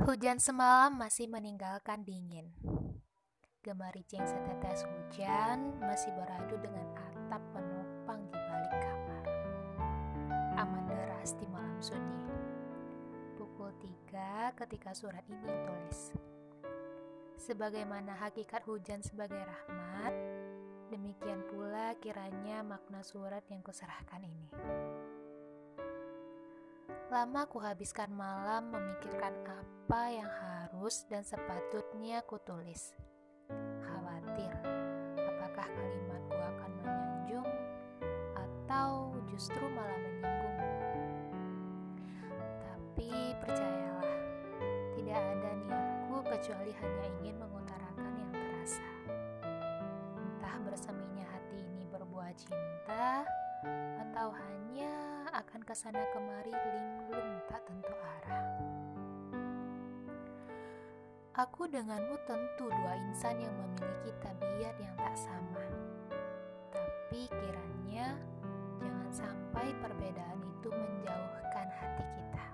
Hujan semalam masih meninggalkan dingin. Gemericing setetes hujan masih beradu dengan atap penopang di balik kamar. Aman deras di malam sunyi. Pukul tiga ketika surat ini tulis. Sebagaimana hakikat hujan sebagai rahmat, demikian pula kiranya makna surat yang kuserahkan ini. Lama kuhabiskan malam memikirkan apa yang harus dan sepatutnya kutulis. Khawatir, apakah kalimatku akan menyanjung atau justru malah menyinggung. Tapi percayalah, tidak ada niatku kecuali hanya ingin mengutarakan yang terasa. Entah berseminya hati ini berbuah cinta atau hanya akan ke sana kemari linglung tak tentu arah. Aku denganmu tentu dua insan yang memiliki tabiat yang tak sama. Tapi kiranya jangan sampai perbedaan itu menjauhkan hati kita.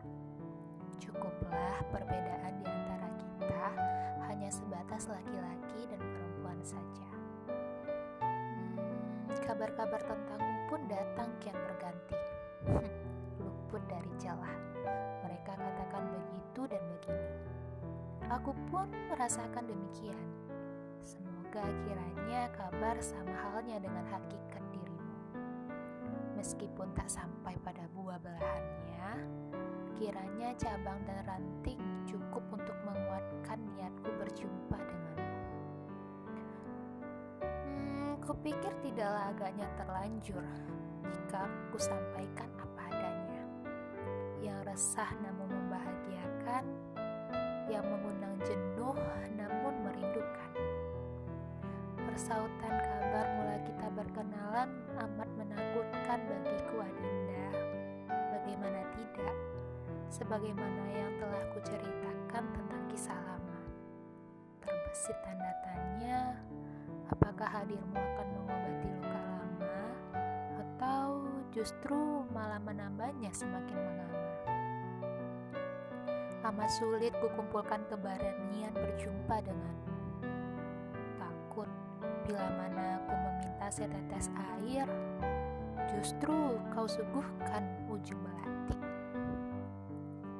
Cukuplah perbedaan di antara kita hanya sebatas laki-laki dan perempuan saja. Hmm, kabar-kabar tentangmu pun datang kian berganti. Celah. Mereka katakan begitu dan begini. Aku pun merasakan demikian. Semoga kiranya kabar sama halnya dengan hakikat dirimu. Meskipun tak sampai pada buah belahannya, kiranya cabang dan ranting cukup untuk menguatkan niatku berjumpa denganmu. Hmm, kupikir tidaklah agaknya terlanjur jika aku sampaikan apa. Yang resah namun membahagiakan, yang mengundang jenuh namun merindukan. Persautan kabar mulai kita berkenalan amat menakutkan bagiku Adinda. Bagaimana tidak? Sebagaimana yang telah kuceritakan tentang kisah lama. Terbesit tanda tanya, apakah hadirmu akan mengobati luka justru malah menambahnya semakin menganga. Amat sulit kukumpulkan keberanian berjumpa denganmu. Takut bila mana aku meminta setetes air, justru kau suguhkan ujung belati.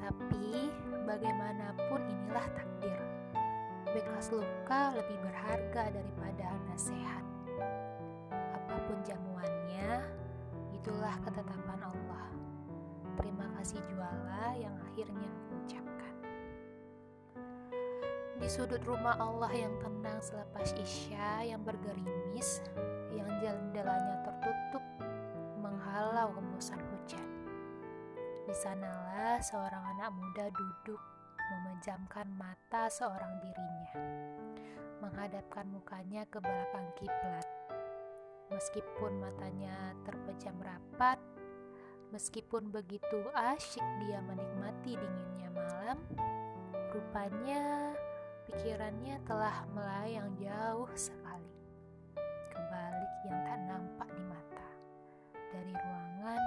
Tapi bagaimanapun inilah takdir. Bekas luka lebih berharga daripada nasihat. Apa pun jamuannya, Itulah ketetapan Allah. Terima kasih juala yang akhirnya mengucapkan. Sudut rumah Allah yang tenang selepas Isya yang bergerimis, yang jalan-jalannya tertutup menghalau hembusan hujan. Di sanalah seorang anak muda duduk memejamkan mata seorang dirinya, menghadapkan mukanya ke belakang kiblat Meskipun matanya terpejam rapat, meskipun begitu asyik dia menikmati dinginnya malam, rupanya pikirannya telah melayang jauh sekali. Kebalik yang tak nampak di mata. Dari ruangan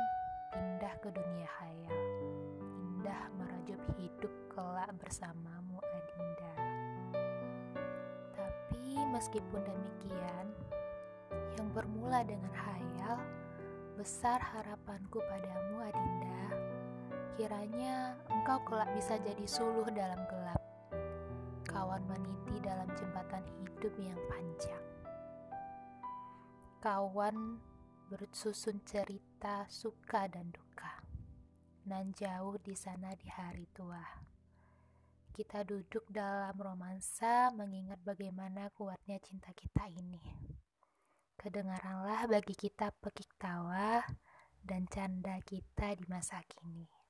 pindah ke dunia hayal. Indah merajup hidup kelak bersamamu Adinda. Tapi meskipun demikian, yang bermula dengan hayal, besar harapanku padamu Adinda. Kiranya engkau kelak bisa jadi suluh dalam gelap, kawan meniti dalam jembatan hidup yang panjang. Kawan bersusun cerita suka dan duka, nan jauh di sana di hari tua. Kita duduk dalam romansa mengingat bagaimana kuatnya cinta kita ini. Kedengaranlah bagi kita pekik tawa dan canda kita di masa kini.